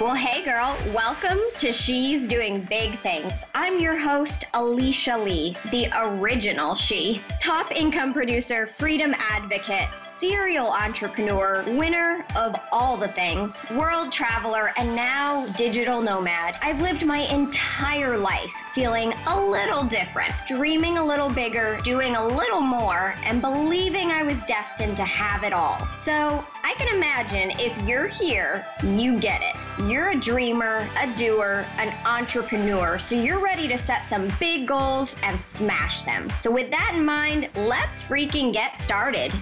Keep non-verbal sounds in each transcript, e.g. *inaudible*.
Well, hey girl, welcome to She's Doing Big Things. I'm your host, Alicia Lee, the original She. Top income producer, freedom advocate, serial entrepreneur, winner of all the things, world traveler, and now digital nomad. I've lived my entire life feeling a little different, dreaming a little bigger, doing a little more, and believing I was destined to have it all. So I can imagine if you're here, you get it. You're a dreamer, a doer, an entrepreneur, so you're ready to set some big goals and smash them. So, with that in mind, let's freaking get started.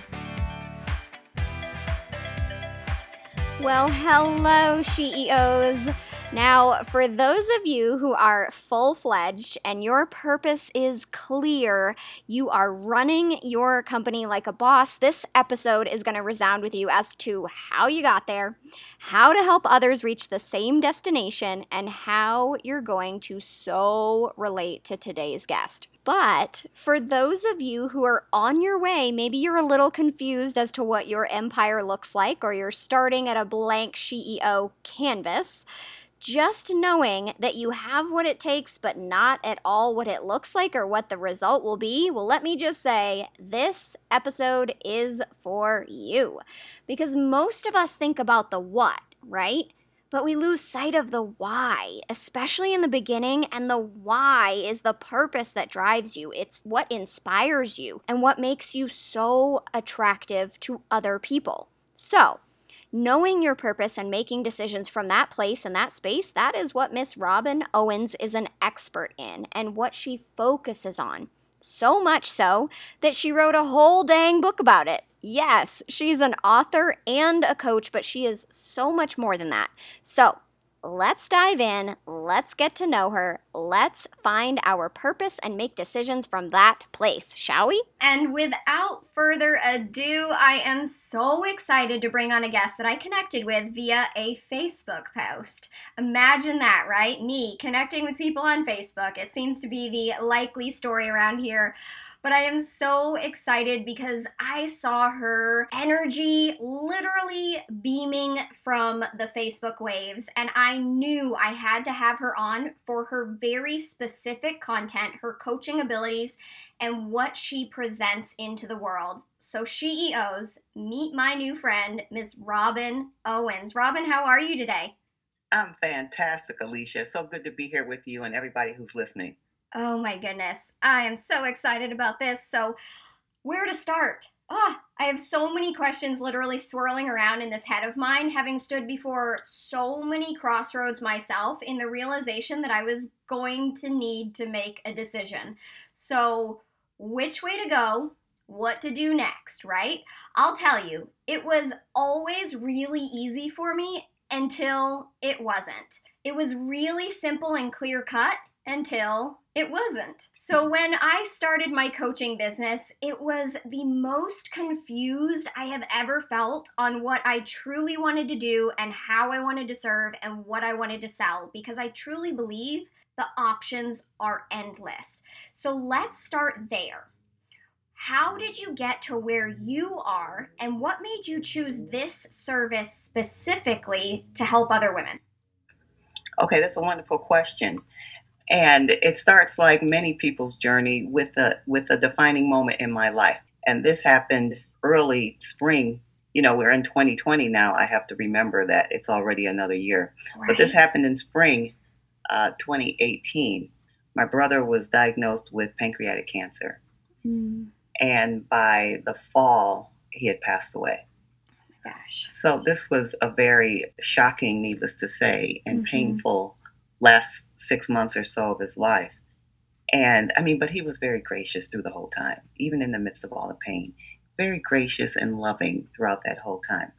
Well, hello, CEOs. Now, for those of you who are full fledged and your purpose is clear, you are running your company like a boss, this episode is going to resound with you as to how you got there, how to help others reach the same destination, and how you're going to so relate to today's guest. But for those of you who are on your way, maybe you're a little confused as to what your empire looks like, or you're starting at a blank CEO canvas just knowing that you have what it takes, but not at all what it looks like or what the result will be, well, let me just say this episode is for you. Because most of us think about the what, right? But we lose sight of the why, especially in the beginning. And the why is the purpose that drives you, it's what inspires you and what makes you so attractive to other people. So, knowing your purpose and making decisions from that place and that space, that is what Miss Robin Owens is an expert in and what she focuses on. So much so that she wrote a whole dang book about it. Yes, she's an author and a coach, but she is so much more than that. So, let's dive in, let's get to know her, let's find our purpose and make decisions from that place, shall we? And without further ado, I am so excited to bring on a guest that I connected with via a Facebook post. Imagine that, right? Me connecting with people on Facebook. It seems to be the likely story around here. But I am so excited because I saw her energy literally beaming from the Facebook waves, and I knew I had to have her on for her very specific content, her coaching abilities, and what she presents into the world. So, CEOs, meet my new friend, Miss Robin Owens. Robin, how are you today? I'm fantastic, Alicia. So good to be here with you and everybody who's listening. Oh my goodness. I am so excited about this. So, where to start? Ah, oh, I have so many questions literally swirling around in this head of mine, having stood before so many crossroads myself in the realization that I was going to need to make a decision. So, which way to go? What to do next, right? I'll tell you, it was always really easy for me until it wasn't. It was really simple and clear cut until it wasn't. So, when I started my coaching business, it was the most confused I have ever felt on what I truly wanted to do and how I wanted to serve and what I wanted to sell because I truly believe the options are endless. So, let's start there. How did you get to where you are, and what made you choose this service specifically to help other women? Okay, that's a wonderful question and it starts like many people's journey with a with a defining moment in my life and this happened early spring you know we're in 2020 now i have to remember that it's already another year right. but this happened in spring uh, 2018 my brother was diagnosed with pancreatic cancer mm. and by the fall he had passed away oh Gosh. So this was a very shocking, needless to say, and mm-hmm. painful last six months or so of his life. And I mean, but he was very gracious through the whole time, even in the midst of all the pain, very gracious and loving throughout that whole time.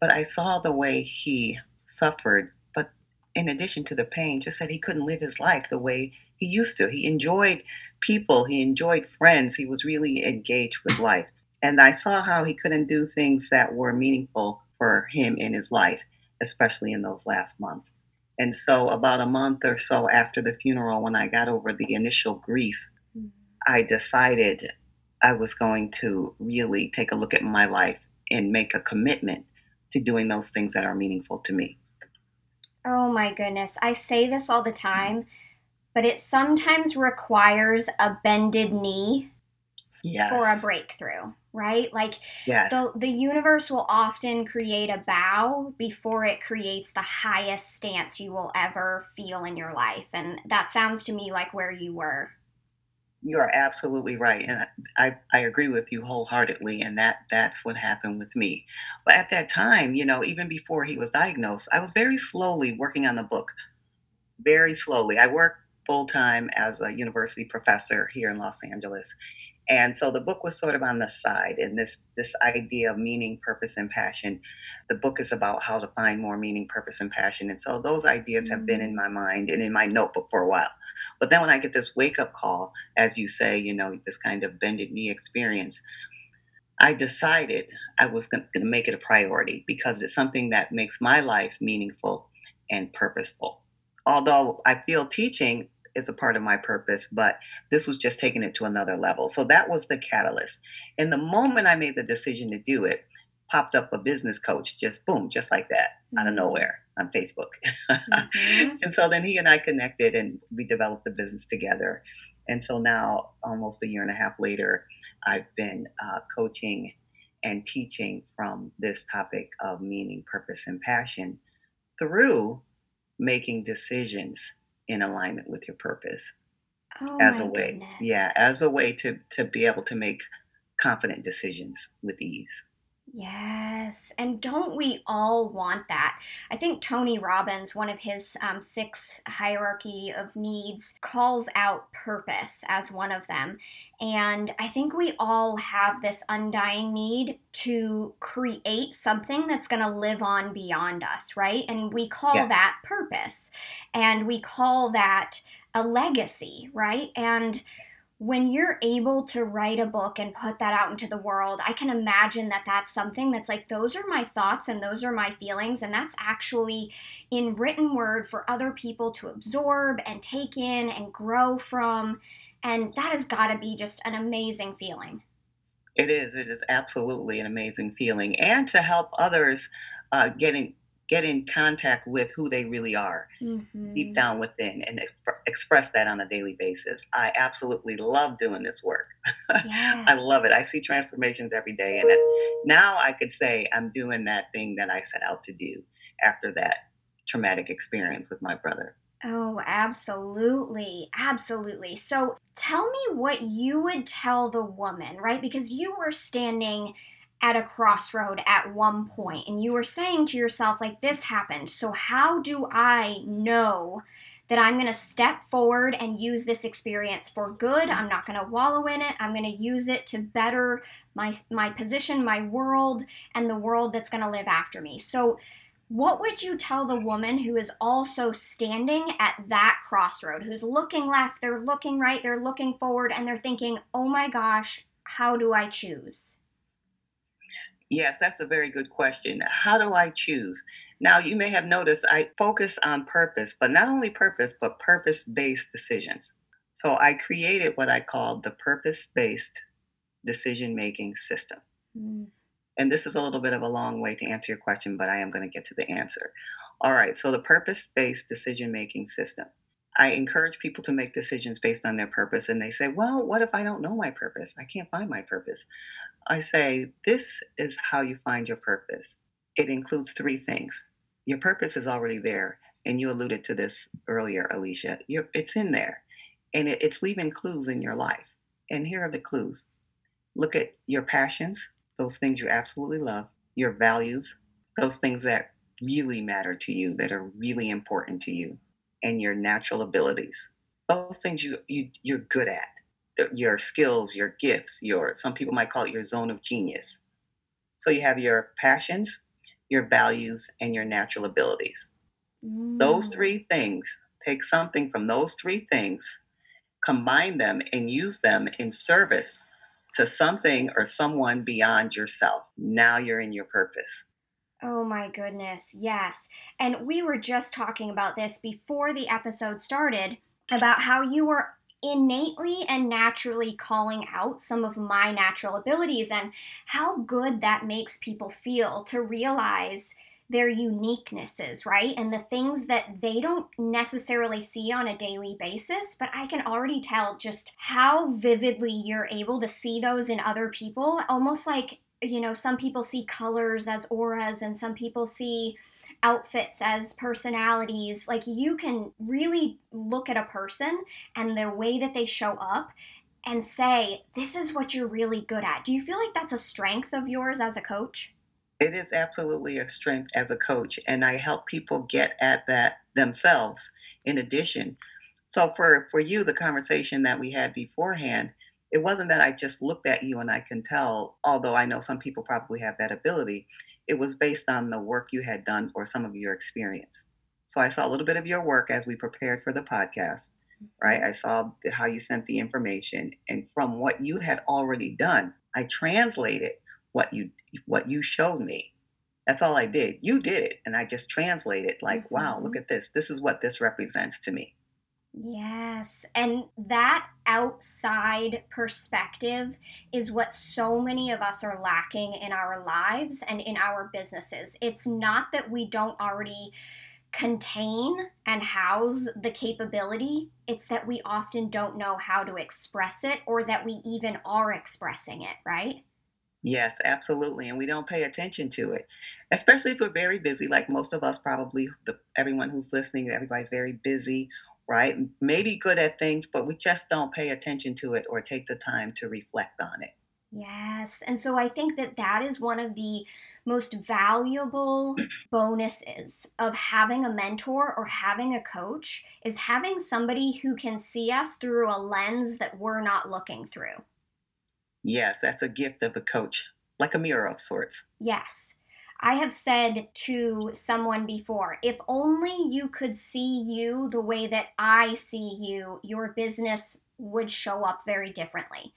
But I saw the way he suffered, but in addition to the pain, just that he couldn't live his life the way he used to. He enjoyed people, he enjoyed friends, he was really engaged with life. And I saw how he couldn't do things that were meaningful for him in his life, especially in those last months. And so, about a month or so after the funeral, when I got over the initial grief, mm-hmm. I decided I was going to really take a look at my life and make a commitment to doing those things that are meaningful to me. Oh my goodness. I say this all the time, but it sometimes requires a bended knee Yes. for a breakthrough, right? Like Yes. the the universe will often create a bow before it creates the highest stance you will ever feel in your life. And that sounds to me like where you were. You are absolutely right, and I I agree with you wholeheartedly, and that that's what happened with me. But at that time, you know, even before he was diagnosed, I was very slowly working on the book, very slowly. I work full time as a university professor here in Los Angeles, and so the book was sort of on the side. And this this idea of meaning, purpose, and passion, the book is about how to find more meaning, purpose, and passion. And so those ideas have been in mm. my mind and in my notebook for a while. But then when I get this wake up call, as you say, you know, this kind of bended knee experience, I decided I was going to make it a priority because it's something that makes my life meaningful and purposeful. Although I feel teaching is a part of my purpose, but this was just taking it to another level. So that was the catalyst. And the moment I made the decision to do it, popped up a business coach, just boom, just like that, out of nowhere on Facebook. Mhm. *laughs* and so then he and I connected and we developed the business together. And so now, almost a year and a half later, I've been uh, coaching and teaching from this topic of meaning, purpose, and passion through making decisions in alignment with your purpose Oh as a way, goodness. yeah, as a way to to be able to make confident decisions with ease. Yes. And don't we all want that? I think Tony Robbins, one of his um, six hierarchy of needs, calls out purpose as one of them. And I think we all have this undying need to create something that's going to live on beyond us, right? And we call Yes. that purpose. And we call that a legacy, right? And when you're able to write a book and put that out into the world, I can imagine that that's something that's like, those are my thoughts and those are my feelings. And that's actually in written word for other people to absorb and take in and grow from. And that has got to be just an amazing feeling. It is. It is absolutely an amazing feeling, and to help others uh, get in get in contact with who they really are Mm-hmm. deep down within, and exp- express that on a daily basis. I absolutely love doing this work. *laughs* Yes. I love it. I see transformations every day, and it, now I could say I'm doing that thing that I set out to do after that traumatic experience with my brother. Oh, absolutely. Absolutely. So tell me what you would tell the woman, right? Because you were standing at a crossroad at one point and you were saying to yourself, like, this happened. So, how do I know that I'm going to step forward and use this experience for good? I'm not going to wallow in it. I'm going to use it to better my, my position, my world, and the world that's going to live after me. So, what would you tell the woman who is also standing at that crossroad, who's looking left, they're looking right, they're looking forward, and they're thinking, oh my gosh, how do I choose? Yes, that's a very good question. How do I choose? Now, you may have noticed I focus on purpose, but not only purpose, but purpose based decisions. So I created what I call the purpose based decision making system. Mm, And this is a little bit of a long way to answer your question, but I am going to get to the answer. All right, so the purpose based decision making system. I encourage people to make decisions based on their purpose, and they say, Well, what if I don't know my purpose? I can't find my purpose. I say, This is how you find your purpose. It includes three things. Your purpose is already there, and you alluded to this earlier, Alicia. You're, it's in there, and it, it's leaving clues in your life. And here are the clues look at your passions, those things you absolutely love, your values, those things that really matter to you, that are really important to you, and your natural abilities. Those things you, you you're good at. The- Your skills, your gifts, your some people might call it your zone of genius. So you have your passions, your values, and your natural abilities. Those mm. three things, take something from those three things, combine them and use them in service to something or someone beyond yourself. Now you're in your purpose. Oh my goodness, yes. And we were just talking about this before the episode started about how you were innately and naturally calling out some of my natural abilities and how good that makes people feel to realize their uniquenesses, right? And the things that they don't necessarily see on a daily basis, but I can already tell just how vividly you're able to see those in other people, almost like, you know, some people see colors as auras and some people see outfits as personalities. Like you can really look at a person and the way that they show up and say, this is what you're really good at. Do you feel like that's a strength of yours as a coach? It is absolutely a strength as a coach, and I help people get at that themselves in addition. So for for you the conversation that we had beforehand, it wasn't that I just looked at you and I can tell, although I know some people probably have that ability. It was based on the work you had done or some of your experience. So I saw a little bit of your work as we prepared for the podcast, right? I saw how you sent the information and from what you had already done, I translated what you what you showed me. That's all I did. You did it, and I just translated like, mm-hmm. wow, look at this. This is what this represents to me. Yes. And that outside perspective is what so many of us are lacking in our lives and in our businesses. It's not that we don't already contain and house the capability, it's that we often don't know how to express it or that we even are expressing it, right? Yes, absolutely. And we don't pay attention to it, especially if we're very busy, like most of us probably, the, everyone who's listening, everybody's very busy, right? Maybe good at things, but we just don't pay attention to it or take the time to reflect on it. Yes. And so I think that that is one of the most valuable *clears throat* bonuses of having a mentor or having a coach is having somebody who can see us through a lens that we're not looking through. Yes, that's a gift of a coach, like a mirror of sorts. Yes. I have said to someone before, if only you could see you the way that I see you, your business would show up very differently.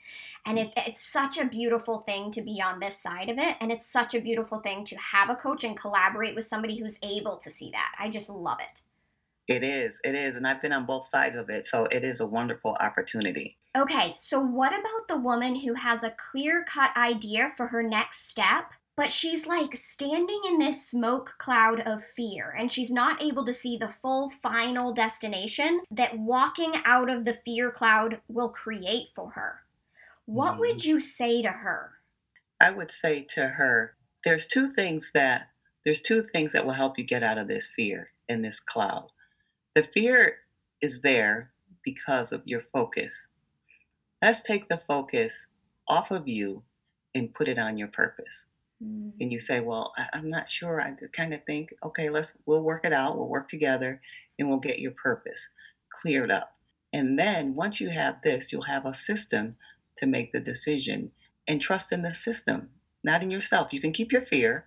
And it, it's such a beautiful thing to be on this side of it. And it's such a beautiful thing to have a coach and collaborate with somebody who's able to see that. I just love it. It is. It is. And I've been on both sides of it. So it is a wonderful opportunity. Okay. So, what about the woman who has a clear cut idea for her next step? But she's like standing in this smoke cloud of fear, and she's not able to see the full final destination that walking out of the fear cloud will create for her. What mm. would you say to her? I would say to her, there's two things that there's two things that will help you get out of this fear in this cloud. The fear is there because of your focus. Let's take the focus off of you and put it on your purpose. Mm. And you say, Well, I, am not sure. I kind of think, okay, let's we'll work it out, we'll work together, and we'll get your purpose cleared up. And then once you have this, you'll have a system to make the decision and trust in the system, not in yourself. You can keep your fear,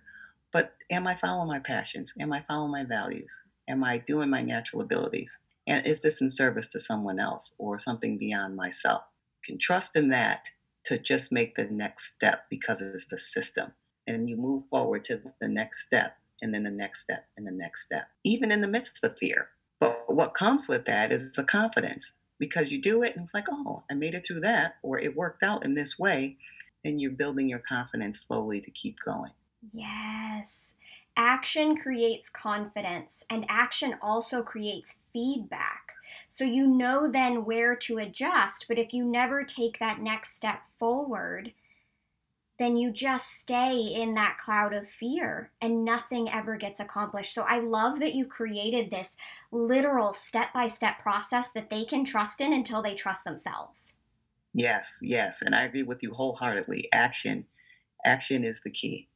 but am I following my passions? Am I following my values? Am I doing my natural abilities? And is this in service to someone else or something beyond myself? You can trust in that to just make the next step because it's the system. And you move forward to the next step and then the next step and the next step, even in the midst of fear. But what comes with that is a confidence because you do it and it's like, oh, I made it through that, or it worked out in this way. And you're building your confidence slowly to keep going. Yes. Action creates confidence, and action also creates feedback. So you know then where to adjust, but if you never take that next step forward, then you just stay in that cloud of fear and nothing ever gets accomplished. So I love that you created this literal step by step process that they can trust in until they trust themselves. Yes, yes. And I agree with you wholeheartedly. Action, action is the key,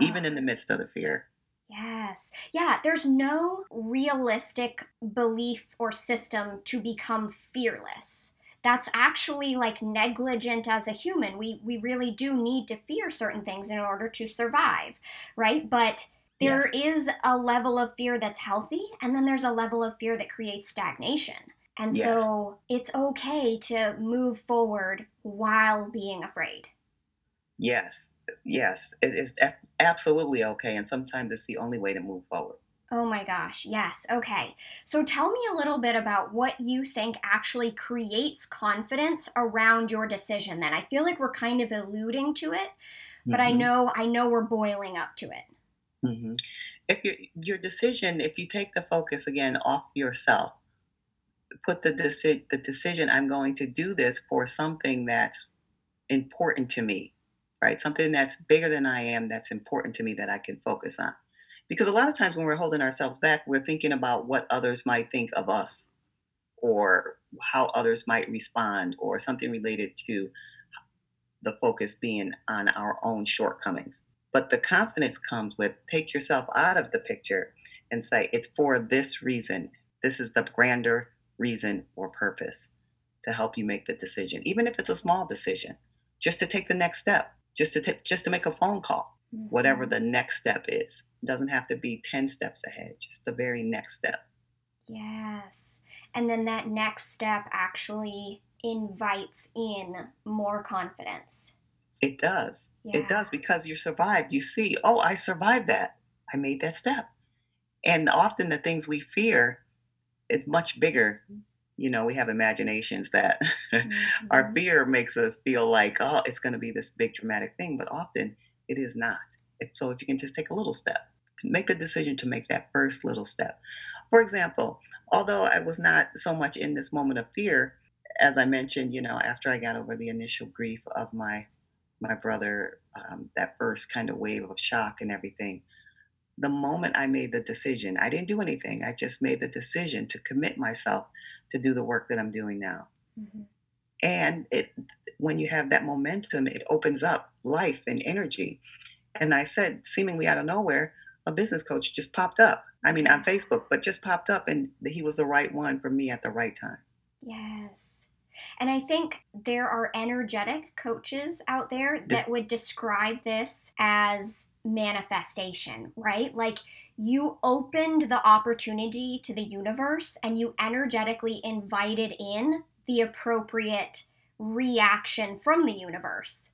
even in the midst of the fear. Yes. Yeah, there's no realistic belief or system to become fearless. That's actually like negligent as a human. We we really do need to fear certain things in order to survive, right? But there yes. is a level of fear that's healthy and then there's a level of fear that creates stagnation. And yes. so it's okay to move forward while being afraid. Yes. Yes, it is absolutely okay. And sometimes it's the only way to move forward. Oh my gosh, yes. Okay. So tell me a little bit about what you think actually creates confidence around your decision then. I feel like we're kind of alluding to it, but mm-hmm. I know I know we're boiling up to it. hmm If your your decision, if you take the focus again off yourself, put the deci- the decision, I'm going to do this for something that's important to me, right? Something that's bigger than I am, that's important to me that I can focus on. Because a lot of times when we're holding ourselves back, we're thinking about what others might think of us or how others might respond or something related to the focus being on our own shortcomings. But the confidence comes with take yourself out of the picture and say, it's for this reason. This is the grander reason or purpose to help you make the decision, even if it's a small decision, just to take the next step, just to take, just to make a phone call, whatever Mhm. the next step is. It doesn't have to be 10 steps ahead, just the very next step. Yes. And then that next step actually invites in more confidence. It does. It does because you survived. You see, oh, I survived that. I made that step. And often the things we fear, it's much bigger. You know, we have imaginations that *laughs* our Mhm. fear makes us feel like, oh, it's going to be this big dramatic thing, but often it is not. If, so if you can just take a little step, to make a decision to make that first little step. For example, although I was not so much in this moment of fear, as I mentioned, you know, after I got over the initial grief of my my brother, um, that first kind of wave of shock and everything, the moment I made the decision, I didn't do anything. I just made the decision to commit myself to do the work that I'm doing now. Mhm. And it when you have that momentum, it opens up life and energy. And I said, seemingly out of nowhere, a business coach just popped up. I mean, on Facebook, but just popped up, and he was the right one for me at the right time. Yes. And I think there are energetic coaches out there that would describe this as manifestation, right? Like you opened the opportunity to the universe and you energetically invited in the appropriate reaction from the universe.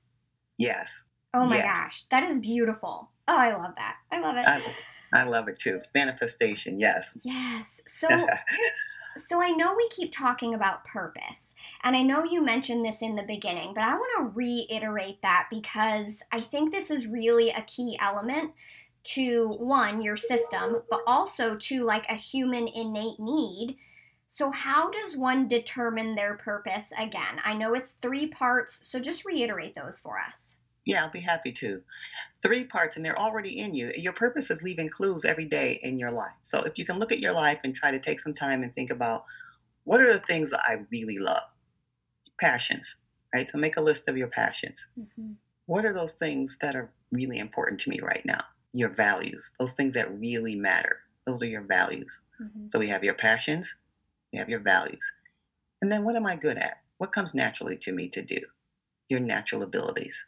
yes, Oh my yes, gosh, that is beautiful. Oh, I love that. I love it. I, I love it too. Manifestation, yes. Yes. *laughs* So So I know we keep talking about purpose, and I know you mentioned this in the beginning, but I want to reiterate that because I think this is really a key element to one, your system, but also to like a human innate need. So, how does one determine their purpose again? I know it's three parts, so just reiterate those for us. Yeah, I'll be happy to. Three parts, and they're already in you. Your purpose is leaving clues every day in your life. So if you can look at your life and try to take some time and think about what are the things that I really love? Passions, right? So make a list of your passions. hmm What are those things that are really important to me right now? Your values, those things that really matter. Those are your values. hmm So we have your passions, we have your values. And then what am I good at? What comes naturally to me to do? Your natural abilities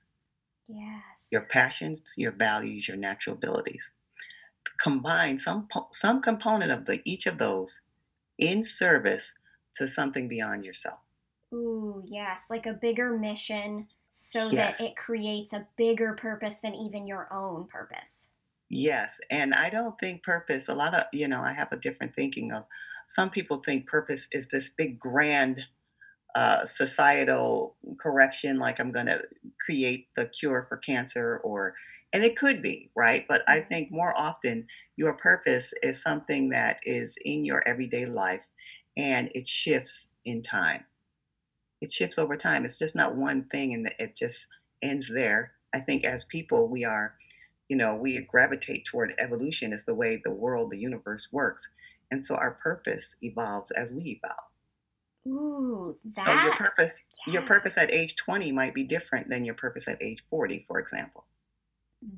Yes. your passions, your values, your natural abilities. Combine some some component of the each of those in service to something beyond yourself. Ooh, yes, like a bigger mission so Yes, that it creates a bigger purpose than even your own purpose. yes. And I don't think purpose. A lot of you know, I have a different thinking of. Some people think purpose is this big grand uh, societal correction, like I'm going to create the cure for cancer, or and it could be right. But I Mhm. think more often your purpose is something that is in your everyday life, and it shifts in time. It shifts over time. It's just not one thing, and it just ends there. I think as people, we are, you know, we gravitate toward evolution is the way the world, the universe works, and so our purpose evolves as we evolve. Ooh, that. So your purpose, your purpose at age 20 might be different than your purpose at age 40, for example.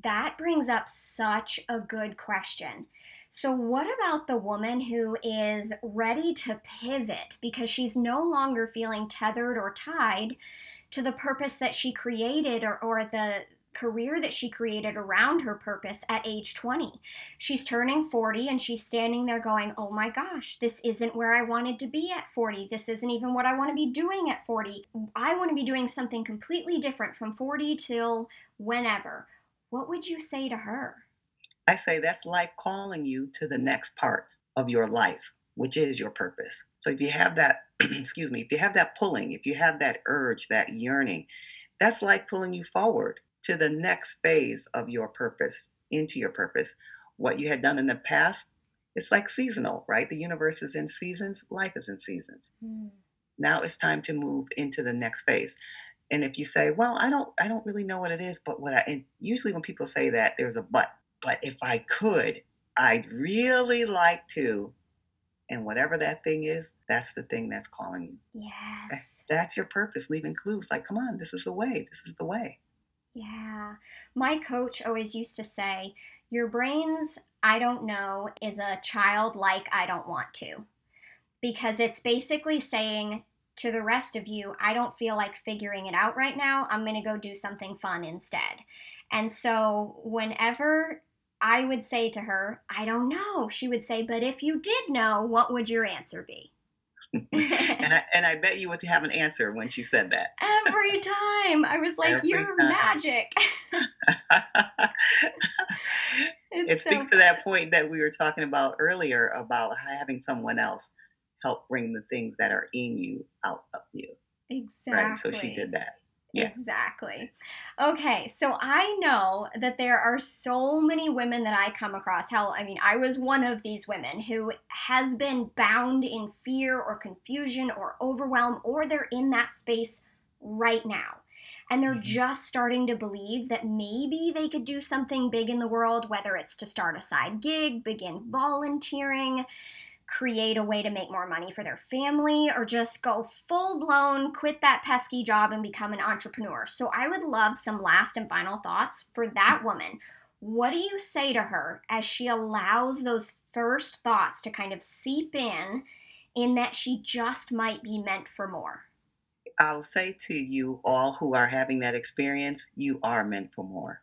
that brings up such a good question. So, what about the woman who is ready to pivot because she's no longer feeling tethered or tied to the purpose that she created or, or the career that she created around her purpose at age 20. She's turning 40 and she's standing there going, Oh my gosh, this isn't where I wanted to be at 40. This isn't even what I want to be doing at 40. I want to be doing something completely different from 40 till whenever. What would you say to her? I say that's life calling you to the next part of your life, which is your purpose. So if you have that, *clears throat* excuse me, if you have that pulling, if you have that urge, that yearning, that's life pulling you forward to the next phase of your purpose, into your purpose. what you had done in the past, it's like seasonal, right? The universe is in seasons, life is in seasons. Mm. Now it's time to move into the next phase. And if you say, "Well, I don't I don't really know what it is, but what I and usually when people say that there's a but. But if I could, I'd really like to and whatever that thing is, that's the thing that's calling you. Yes. That's your purpose, leaving clues like, "Come on, this is the way. This is the way." Yeah. My coach always used to say, Your brain's I don't know is a child like I don't want to. Because it's basically saying to the rest of you, I don't feel like figuring it out right now. I'm going to go do something fun instead. And so whenever I would say to her, I don't know, she would say, But if you did know, what would your answer be? *laughs* and I and I bet you would have an answer when she said that. Every time. I was like, Every You're time. magic. *laughs* it so speaks to that point that we were talking about earlier about having someone else help bring the things that are in you out of you. Exactly. Right. So she did that. Yeah. Exactly. Okay, so I know that there are so many women that I come across. Hell, I mean, I was one of these women who has been bound in fear or confusion or overwhelm, or they're in that space right now. And they're Mhm. just starting to believe that maybe they could do something big in the world, whether it's to start a side gig, begin volunteering, create a way to make more money for their family, or just go full blown, quit that pesky job and become an entrepreneur. So I would love some last and final thoughts for that woman. What do you say to her as she allows those first thoughts to kind of seep in, in that she just might be meant for more? I'll say to you all who are having that experience, you are meant for more.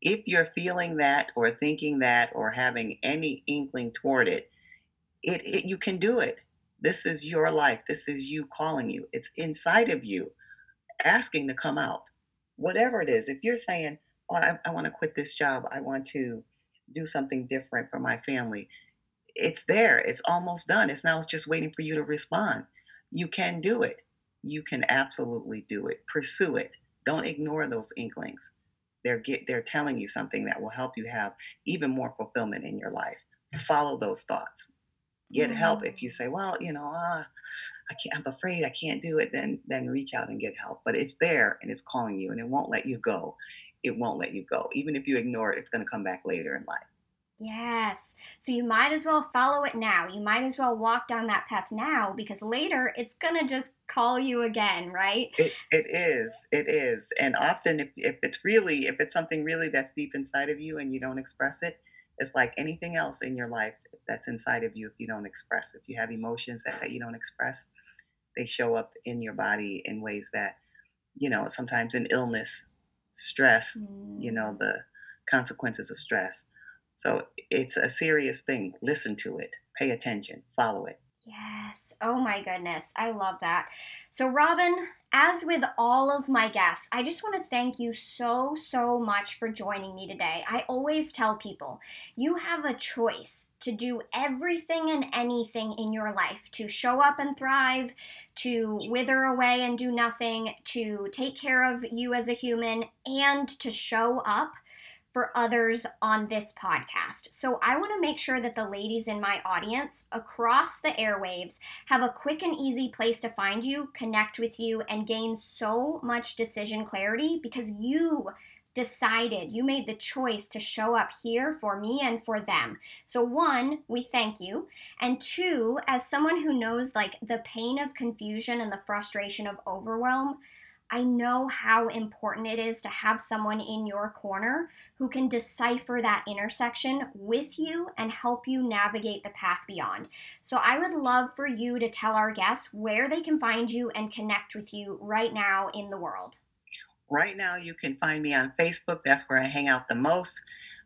If you're feeling that or thinking that or having any inkling toward it, it, it you can do it. This is your life. This is you calling you. It's inside of you asking to come out. Whatever it is, if you're saying, Oh, I, I want to quit this job, I want to do something different for my family, it's there. It's almost done. It's now it's just waiting for you to respond. You can do it. You can absolutely do it. Pursue it. Don't ignore those inklings. They're get they're telling you something that will help you have even more fulfillment in your life. Follow those thoughts. Get help if you say, "Well, you know, uh, I can't. I'm afraid I can't do it." Then then reach out and get help. But it's there and it's calling you, and it won't let you go. It won't let you go. Even if you ignore it, it's going to come back later in life. Yes. So you might as well follow it now. You might as well walk down that path now because later it's going to just call you again, right? It, it is. It is. And often, if, if it's really, if it's something really that's deep inside of you and you don't express it, it's like anything else in your life that's inside of you if you don't express. If you have emotions that, that you don't express, they show up in your body in ways that, you know, sometimes in illness, stress, you know, mm. the consequences of stress. So it's a serious thing. Listen to it, pay attention, follow it. Yes. Oh my goodness. I love that. So, Robin, as with all of my guests, I just want to thank you so, so much for joining me today. I always tell people you have a choice to do everything and anything in your life to show up and thrive, to wither away and do nothing, to take care of you as a human, and to show up for others on this podcast. So I want to make sure that the ladies in my audience across the airwaves have a quick and easy place to find you, connect with you, and gain so much decision clarity because you decided, you made the choice to show up here for me and for them. So, one, we thank you. And two, as someone who knows like the pain of confusion and the frustration of overwhelm, I know how important it is to have someone in your corner who can decipher that intersection with you and help you navigate the path beyond. So, I would love for you to tell our guests where they can find you and connect with you right now in the world. Right now, you can find me on Facebook. That's where I hang out the most.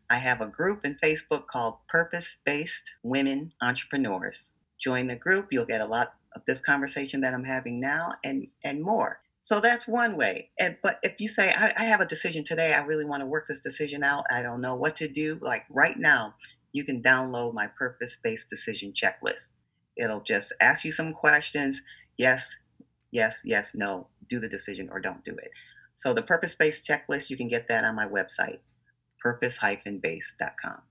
I have a group in Facebook called Purpose Based Women Entrepreneurs. Join the group, you'll get a lot of this conversation that I'm having now and, and more. So that's one way. And, but if you say, I, I have a decision today, I really want to work this decision out, I don't know what to do, like right now, you can download my purpose based decision checklist. It'll just ask you some questions yes, yes, yes, no, do the decision or don't do it. So the purpose based checklist, you can get that on my website, purpose-based.com.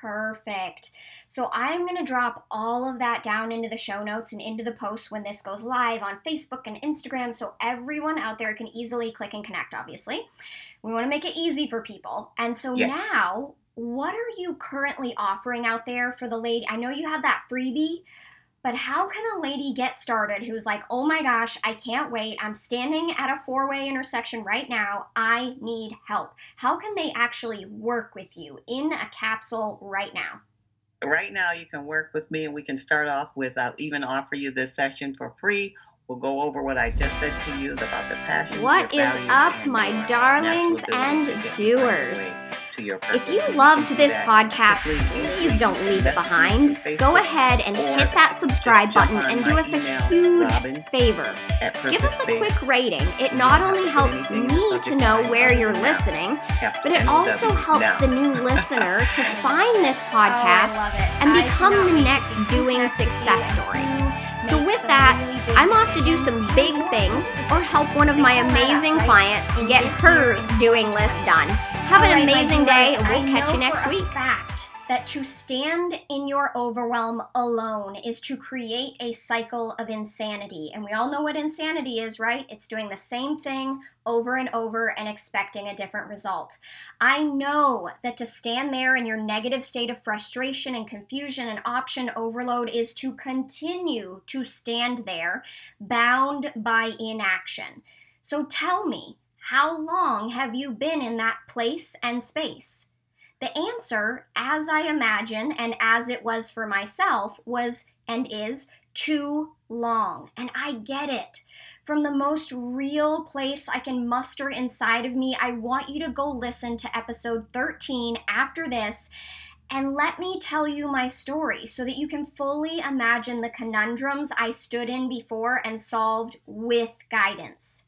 Perfect. So I'm going to drop all of that down into the show notes and into the post when this goes live on Facebook and Instagram so everyone out there can easily click and connect, obviously. We want to make it easy for people. And so Yes. now, what are you currently offering out there for the lady? I know you have that freebie, but how can a lady get started who's like, oh my gosh, I can't wait. I'm standing at a four way intersection right now. I need help. How can they actually work with you in a capsule right now? Right now, you can work with me, and we can start off with I'll even offer you this session for free. We'll go over what I just said to you about the passion. What is up, my darlings and abilities to get from one doers? Way to your If you loved this that podcast, please don't leave it behind. Go ahead and hit that subscribe button and do us a huge Robin favor. Give us a quick rating. It not only helps anything in the me to know where you're than listening, Capital but it also W. helps the new listener *laughs* to find this Oh, podcast love and become the next doing success story. So with that, I'm off to do some big things or help one of my call that up, amazing clients get her doing list done. Have an right, amazing day, and we'll I catch you next week. fact that to stand in your overwhelm alone is to create a cycle of insanity. And we all know what insanity is, right? It's doing the same thing over and over and expecting a different result. I know that to stand there in your negative state of frustration and confusion and option overload is to continue to stand there bound by inaction. So tell me, how long have you been in that place and space? The answer, as I imagine and as it was for myself, was and is too long. And I get it. From the most real place I can muster inside of me, I want you to go listen to episode 13 after this and let me tell you my story so that you can fully imagine the conundrums I stood in before and solved with guidance.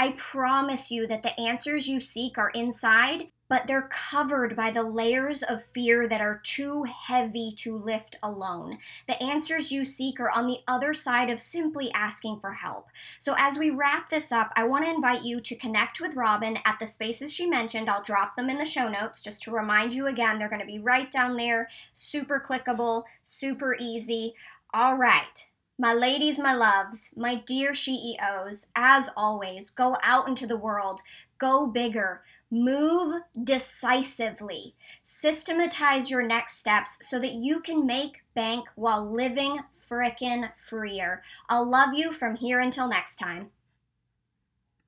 I promise you that the answers you seek are inside, but they're covered by the layers of fear that are too heavy to lift alone. The answers you seek are on the other side of simply asking for help. So, as we wrap this up, I want to invite you to connect with Robin at the spaces she mentioned. I'll drop them in the show notes just to remind you again. They're going to be right down there, super clickable, super easy. All right. My ladies, my loves, my dear CEOs, as always, go out into the world, go bigger, move decisively, systematize your next steps so that you can make bank while living frickin' freer. I'll love you from here until next time.